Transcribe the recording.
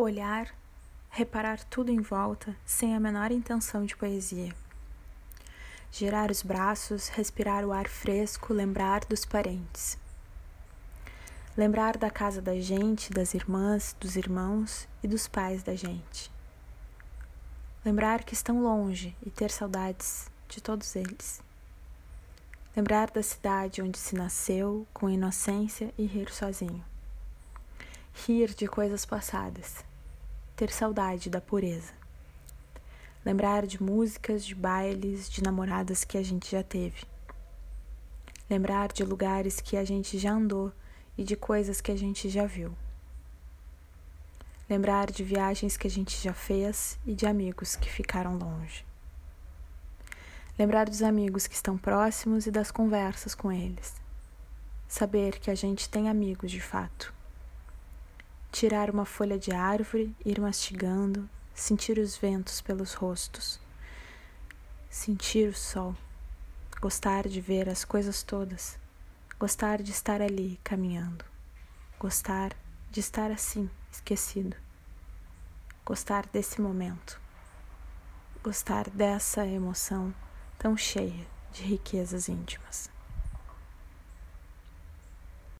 olhar, reparar tudo em volta sem a menor intenção de poesia. Girar os braços, respirar o ar fresco, lembrar dos parentes. Lembrar da casa da gente, das irmãs, dos irmãos e dos pais da gente. Lembrar que estão longe e ter saudades de todos eles. Lembrar da cidade onde se nasceu com inocência e rir sozinho. Rir de coisas passadas. Ter saudade da pureza. Lembrar de músicas, de bailes, de namoradas que a gente já teve. Lembrar de lugares que a gente já andou e de coisas que a gente já viu. Lembrar de viagens que a gente já fez e de amigos que ficaram longe. Lembrar dos amigos que estão próximos e das conversas com eles. Saber que a gente tem amigos de fato. Tirar uma folha de árvore, ir mastigando, sentir os ventos pelos rostos. Sentir o sol. Gostar de ver as coisas todas Gostar de estar ali caminhando. Gostar de estar assim, esquecido. Gostar desse momento. Gostar dessa emoção tão cheia de riquezas íntimas.